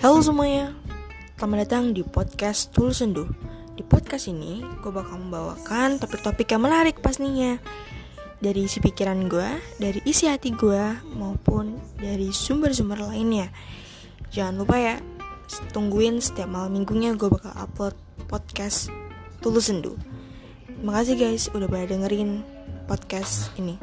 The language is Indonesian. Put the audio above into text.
Halo semuanya, selamat datang di podcast Tulus Sendu. Di podcast ini, gue bakal membawakan topik-topik yang menarik pastinya. Dari isi pikiran gue, dari isi hati gue, maupun dari sumber-sumber lainnya. Jangan lupa ya, tungguin setiap malam minggunya gue bakal upload podcast Tulus Sendu. Terima kasih guys udah pada dengerin podcast ini.